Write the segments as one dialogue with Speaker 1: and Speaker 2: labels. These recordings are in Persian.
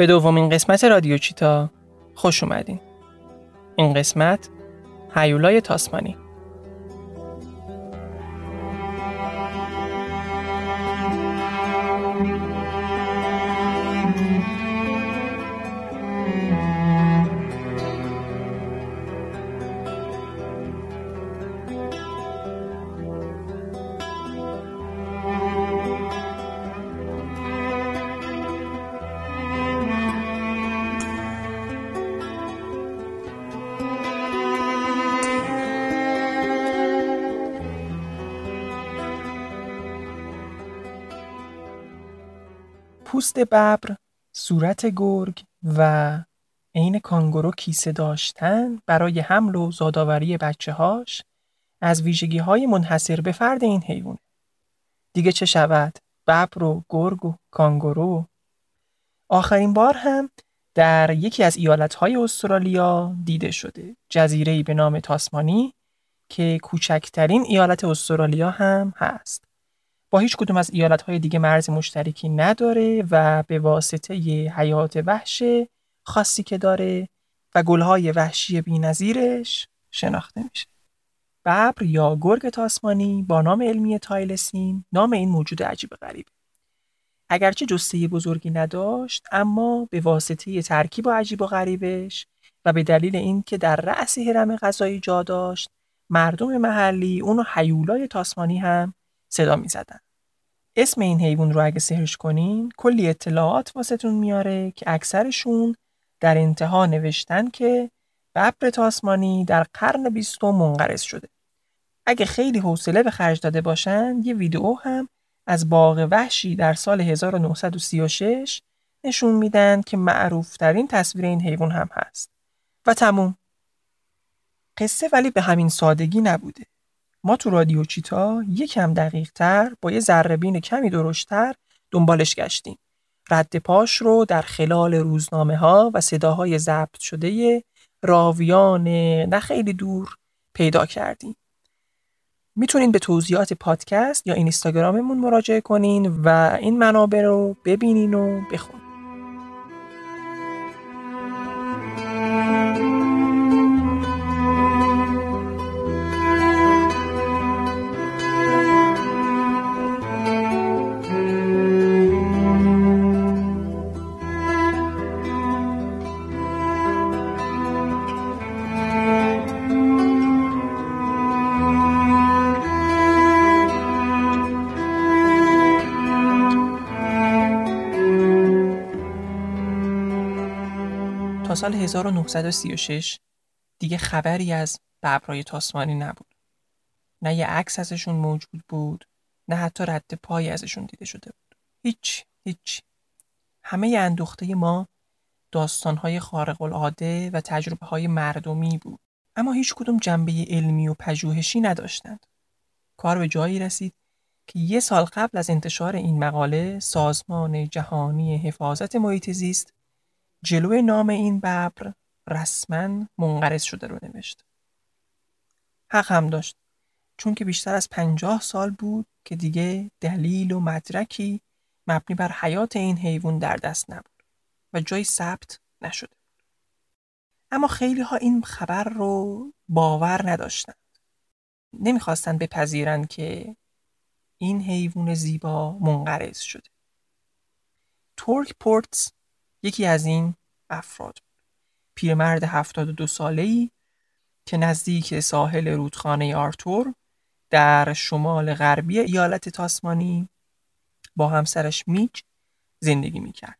Speaker 1: به دومین قسمت رادیو چیتا خوش اومدین. این قسمت هیولای تاسمانی پوست ببر، صورت گرگ و عین کانگورو کیسه داشتن برای حمل و زادآوری بچه هاش از ویژگی های منحصر به فرد این حیوان. دیگه چه شود؟ ببر و گرگ و کانگورو آخرین بار هم در یکی از ایالتهای استرالیا دیده شده جزیره به نام تاسمانی که کوچکترین ایالت استرالیا هم هست با هیچ کدوم از ایالتهای دیگه مرز مشترکی نداره و به واسطه ی حیات وحش خاصی که داره و گلهای وحشی بینظیرش شناخته میشه. ببر یا گرگ تاسمانی با نام علمی تایلسین نام این موجود عجیب غریب. اگرچه جسته بزرگی نداشت اما به واسطه ترکیب و عجیب و غریبش و به دلیل اینکه در رأس هرم غذایی جا داشت مردم محلی اونو حیولای تاسمانی هم صدا می زدن. اسم این حیوان رو اگه سرچ کنین کلی اطلاعات واسهتون میاره که اکثرشون در انتها نوشتن که ببر تاسمانی در قرن بیستم منقرض شده. اگه خیلی حوصله به خرج داده باشن یه ویدیو هم از باغ وحشی در سال 1936 نشون میدن که معروف ترین تصویر این حیوان هم هست. و تموم. قصه ولی به همین سادگی نبوده. ما تو رادیو چیتا یکم دقیق تر با یه ذربین کمی درشتر دنبالش گشتیم. رد پاش رو در خلال روزنامه ها و صداهای ضبط شده راویان نه خیلی دور پیدا کردیم. می‌تونین به توضیحات پادکست یا اینستاگراممون مراجعه کنین و این منابع رو ببینین و بخونین. سال 1936 دیگه خبری از ببرای تاسمانی نبود. نه یه عکس ازشون موجود بود، نه حتی رد پای ازشون دیده شده بود. هیچ، هیچ. همه اندوخته ما داستانهای خارق العاده و تجربه های مردمی بود. اما هیچ کدوم جنبه علمی و پژوهشی نداشتند. کار به جایی رسید که یه سال قبل از انتشار این مقاله سازمان جهانی حفاظت محیط زیست جلوی نام این ببر رسما منقرض شده رو نوشت. حق هم داشت چون که بیشتر از پنجاه سال بود که دیگه دلیل و مدرکی مبنی بر حیات این حیوان در دست نبود و جای ثبت نشده. اما خیلی ها این خبر رو باور نداشتند. نمی‌خواستند بپذیرند که این حیوان زیبا منقرض شده. تورک پورتس یکی از این افراد. پیرمرد 72 ساله ای که نزدیک ساحل رودخانه آرتور در شمال غربی ایالت تاسمانی با همسرش میچ زندگی می‌کرد.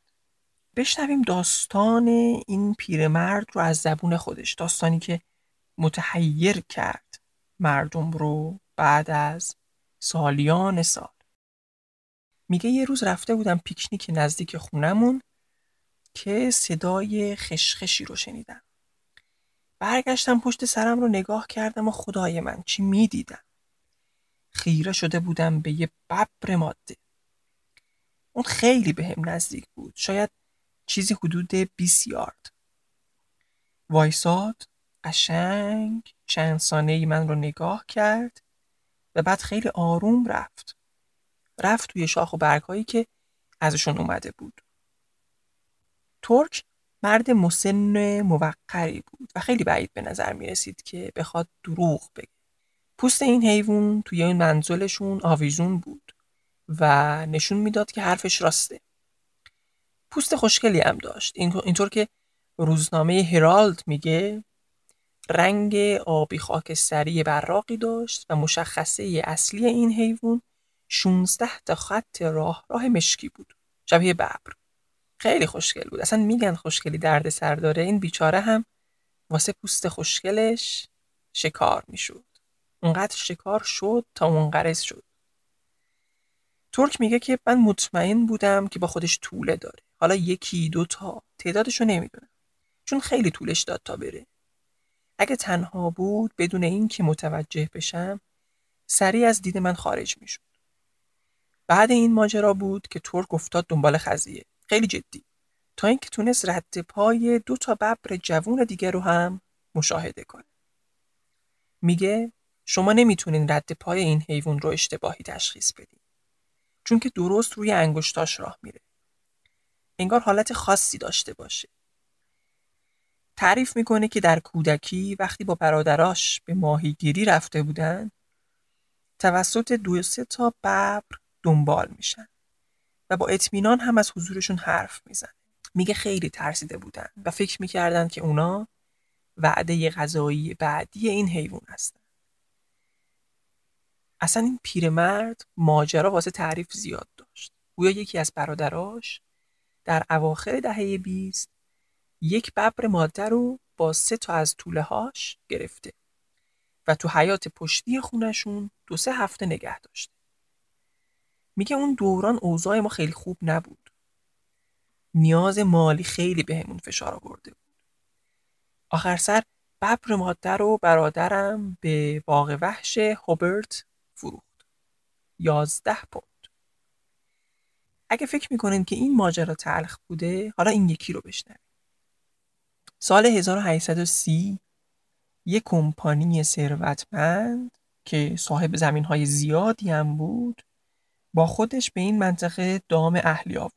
Speaker 1: بشنویم داستان این پیرمرد رو از زبون خودش داستانی که متحیر کرد مردم رو بعد از سالیان سال میگه یه روز رفته بودم پیکنیک نزدیک خونمون که صدای خشخشی رو شنیدم. برگشتم پشت سرم رو نگاه کردم و خدای من چی می‌دیدم؟ خیره شده بودم به یه ببر ماده. اون خیلی به هم نزدیک بود. شاید چیزی حدود 20 یارد. وایساد قشنگ چند سانه ای من رو نگاه کرد و بعد خیلی آروم رفت. رفت توی شاخ و برگ هایی که ازشون اومده بود. ترک مرد مسن موقری بود و خیلی بعید به نظر می رسید که بخواد دروغ بگه. پوست این حیوان توی این منزلشون آویزون بود و نشون می‌داد که حرفش راسته. پوست خوشگلی هم داشت. اینطور که روزنامه هرالد میگه رنگ آبی خاکستری براقی داشت و مشخصه اصلی این حیوان 16 تا خط راه راه مشکی بود. شبیه ببر. خیلی خوشگل بود. اصلا میگن خوشگلی درد سر داره. این بیچاره هم واسه پوست خوشگلش شکار می‌شد. اونقدر شکار شد تا منقرض شد. ترک میگه که من مطمئن بودم که با خودش طوله داره. حالا یکی دو تا. تعدادشو نمی‌دونم. چون خیلی طولش داد تا بره. اگه تنها بود بدون اینکه متوجه بشم سریع از دید من خارج می‌شد. بعد این ماجرا بود که ترک افتاد دنبال خزیه. خیلی جدی. تا اینکه تونست رد پای دو تا ببر جوون دیگه رو هم مشاهده کنه. میگه شما نمی‌تونین رد پای این حیوان رو اشتباهی تشخیص بدین. چون که درست روی انگشتاش راه میره. انگار حالت خاصی داشته باشه. تعریف می‌کنه که در کودکی وقتی با برادراش به ماهیگیری رفته بودن توسط دو سه تا ببر دنبال میشن. و با اطمینان هم از حضورشون حرف میزن میگه خیلی ترسیده بودن و فکر می‌کردن که اونا وعده غذایی بعدی این حیوان هستن. اصلا این پیرمرد ماجرا واسه تعریف زیاد داشت. گویا یکی از برادراش در اواخر دهه 20 یک ببر ماده رو با سه تا از طوله هاش گرفته و تو حیات پشتی خونشون دو سه هفته نگه داشته. میگه اون دوران اوضاع ما خیلی خوب نبود. نیاز مالی خیلی بهمون فشار آورده بود. آخر سر ببر ماده رو برادرم به باغ وحش هوبرت فروخت. یازده پوند. اگه فکر می‌کنین که این ماجرا تلخ بوده حالا این یکی رو بشنوید سال 1830 یک کمپانی ثروتمند که صاحب زمین های زیادی هم بود با خودش به این منطقه دام اهلی آورد.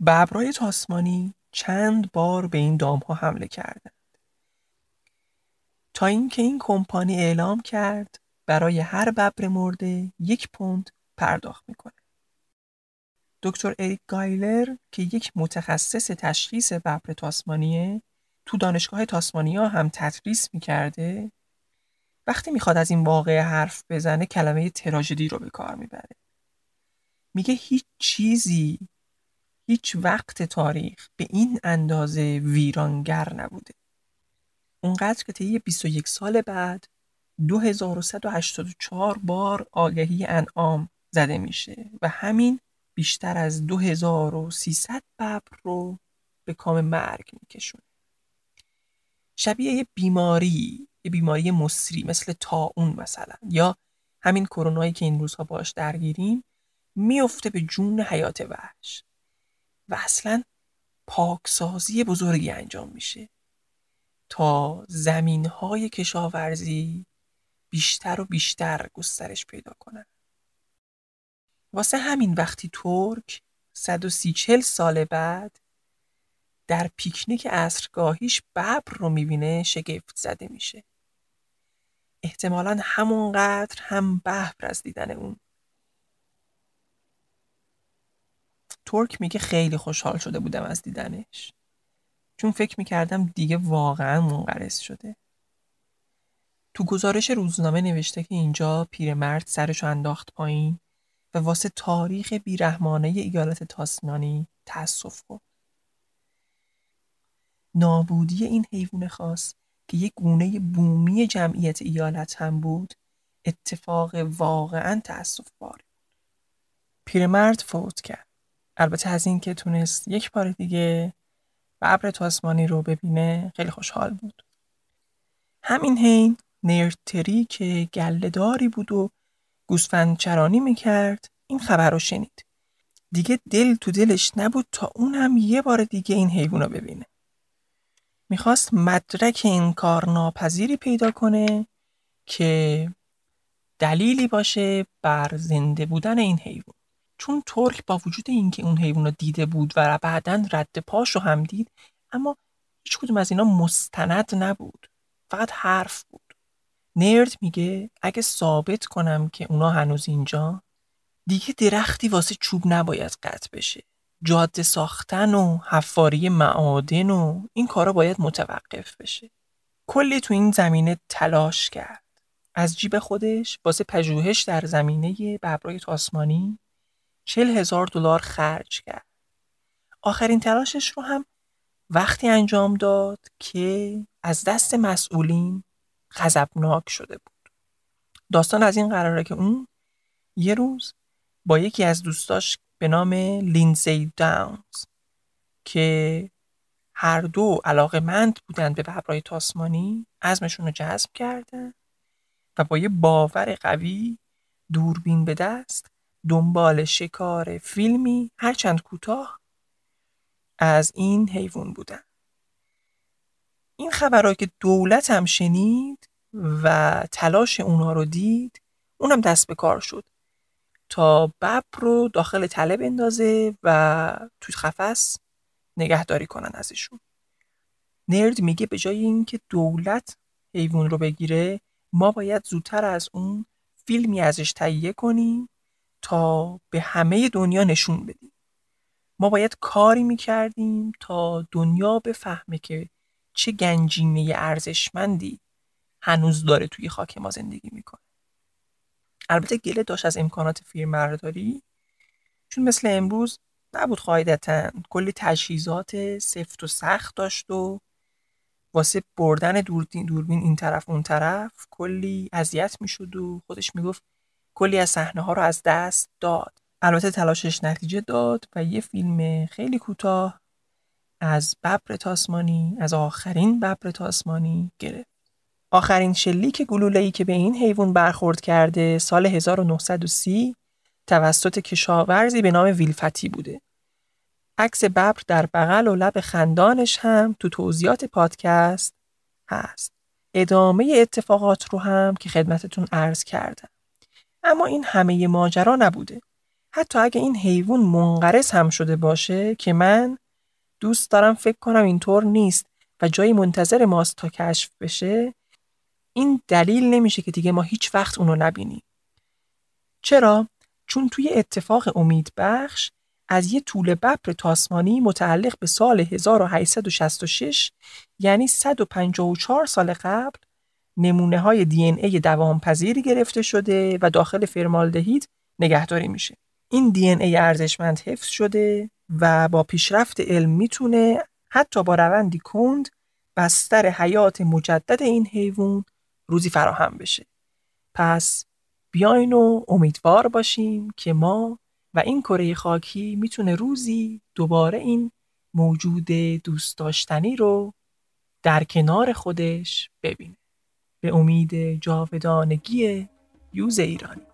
Speaker 1: ببرای تاسمانی چند بار به این دام ها حمله کردند. تا اینکه این کمپانی اعلام کرد برای هر ببر مرده یک پوند پرداخت می‌کنه. دکتر اریک گایلر که یک متخصص تشخیص ببر تاسمانیه تو دانشگاه تاسمانیا هم تدریس می‌کرده وقتی می‌خواد از این واقعه حرف بزنه کلمه تراژدی رو به کار می‌بره میگه هیچ چیزی هیچ وقت تاریخ به این اندازه ویرانگر نبوده. اونقدر که طی 21 سال بعد 2184 بار آگهی انعام زده میشه و همین بیشتر از 2300 ببر رو به کام مرگ میکشونه. شبیه یه بیماری یه بیماری مصری مثل تاون مثلا یا همین کرونایی که این روزها باش درگیریم میفته به جون حیات وحش. و اصلا پاکسازی بزرگی انجام میشه. تا زمین های کشاورزی بیشتر و بیشتر گسترش پیدا کنن. واسه همین وقتی ترک 130 سال بعد در پیکنیک اصرگاهیش ببر رو می‌بینه شگفت زده میشه. احتمالا همونقدر هم ببر از دیدن اون. ترک میگه خیلی خوشحال شده بودم از دیدنش. چون فکر می‌کردم دیگه واقعا منقرض شده. تو گزارش روزنامه نوشته که اینجا پیرمرد سرشو انداخت پایین و واسه تاریخ بیرحمانه ایالت تاسمانی تأسف گفت نابودی این حیوان خاص که یک گونه بومی جمعیت ایالت هم بود اتفاق واقعا تأسف باره پیرمرد فوت کرد. البته از اینکه تونست یک بار دیگه ببر تاسمانی رو ببینه خیلی خوشحال بود. همین حین نیرتری که گلهداری بود و گوسفند چرانی می‌کرد این خبر رو شنید. دیگه دل تو دلش نبود تا اون هم یه بار دیگه این حیوان رو ببینه. می‌خواست مدرک این کار ناپذیری پیدا کنه که دلیلی باشه بر زنده بودن این حیوان. چون ترک با وجود اینکه اون حیوان رو دیده بود و بعدا رد پاش رو هم دید اما هیچ کدوم از اینا مستند نبود فقط حرف بود. نرد میگه اگه ثابت کنم که اونا هنوز اینجا دیگه درختی واسه چوب نباید قطع بشه. جاده ساختن و حفاری معادن و این کارا باید متوقف بشه. کلی تو این زمینه تلاش کرد. از جیب خودش واسه پژوهش در زمینه ببرای تاسمانی چل هزار دلار خرج کرد. آخرین تلاشش رو هم وقتی انجام داد که از دست مسئولین غضبناک شده بود. داستان از این قراره که اون یه روز با یکی از دوستاش به نام لینزی داونز که هر دو علاقه مند بودن به ببرای تاسمانی عزمشون رو جذب کردن و با یه باور قوی دوربین به دست دنبال شکار فیلمی هرچند کوتاه از این حیوان بودن. این خبرها که دولت هم شنید و تلاش اونا رو دید اونم دست به کار شد. تا ببر رو داخل تله بندازه و توی قفس نگهداری کنن ازشون. نرد میگه به جای اینکه دولت حیوان رو بگیره ما باید زودتر از اون فیلمی ازش تهیه کنیم تا به همه دنیا نشون بدیم. ما باید کاری می‌کردیم تا دنیا بفهمه که چه گنجینه ارزشمندی هنوز داره توی خاک ما زندگی می‌کنه. البته گله داشت از امکانات فیلم برداری چون مثل امروز نبود قاعدتا. کلی تجهیزات سفت و سخت داشت و واسه بردن دوربین این طرف اون طرف کلی اذیت می‌شد و خودش می‌گفت کلی از صحنه ها رو از دست داد البته تلاشش نتیجه داد و یه فیلم خیلی کوتاه از ببر تاسمانی از آخرین ببر تاسمانی گرفت آخرین شلیک گلوله‌ای که به این حیوان برخورد کرده سال 1930 توسط کشاورزی به نام ویلفتی بوده. عکس ببر در بغل و لب خندانش هم تو توضیحات پادکست هست. ادامه اتفاقات رو هم که خدمتتون عرض کردم. اما این همه ماجرا نبوده. حتی اگه این حیوان منقرض هم شده باشه که من دوست دارم فکر کنم اینطور نیست و جایی منتظر ماست تا کشف بشه این دلیل نمیشه که دیگه ما هیچ وقت اونو نبینیم. چرا؟ چون توی اتفاق امید بخش از یه طول ببر تاسمانی متعلق به سال 1866 یعنی 154 سال قبل نمونه های دی این ای دوام پذیری گرفته شده و داخل فرمالدهید نگهداری میشه. این دی این ای ارزشمند حفظ شده و با پیشرفت علم می‌تونه حتی با روندی کند بستر حیات مجدد این حیوان روزی فراهم بشه پس بیاین و امیدوار باشیم که ما و این کره خاکی می‌تونه روزی دوباره این موجود دوست داشتنی رو در کنار خودش ببینه به امید جاودانگی یوز ایرانی.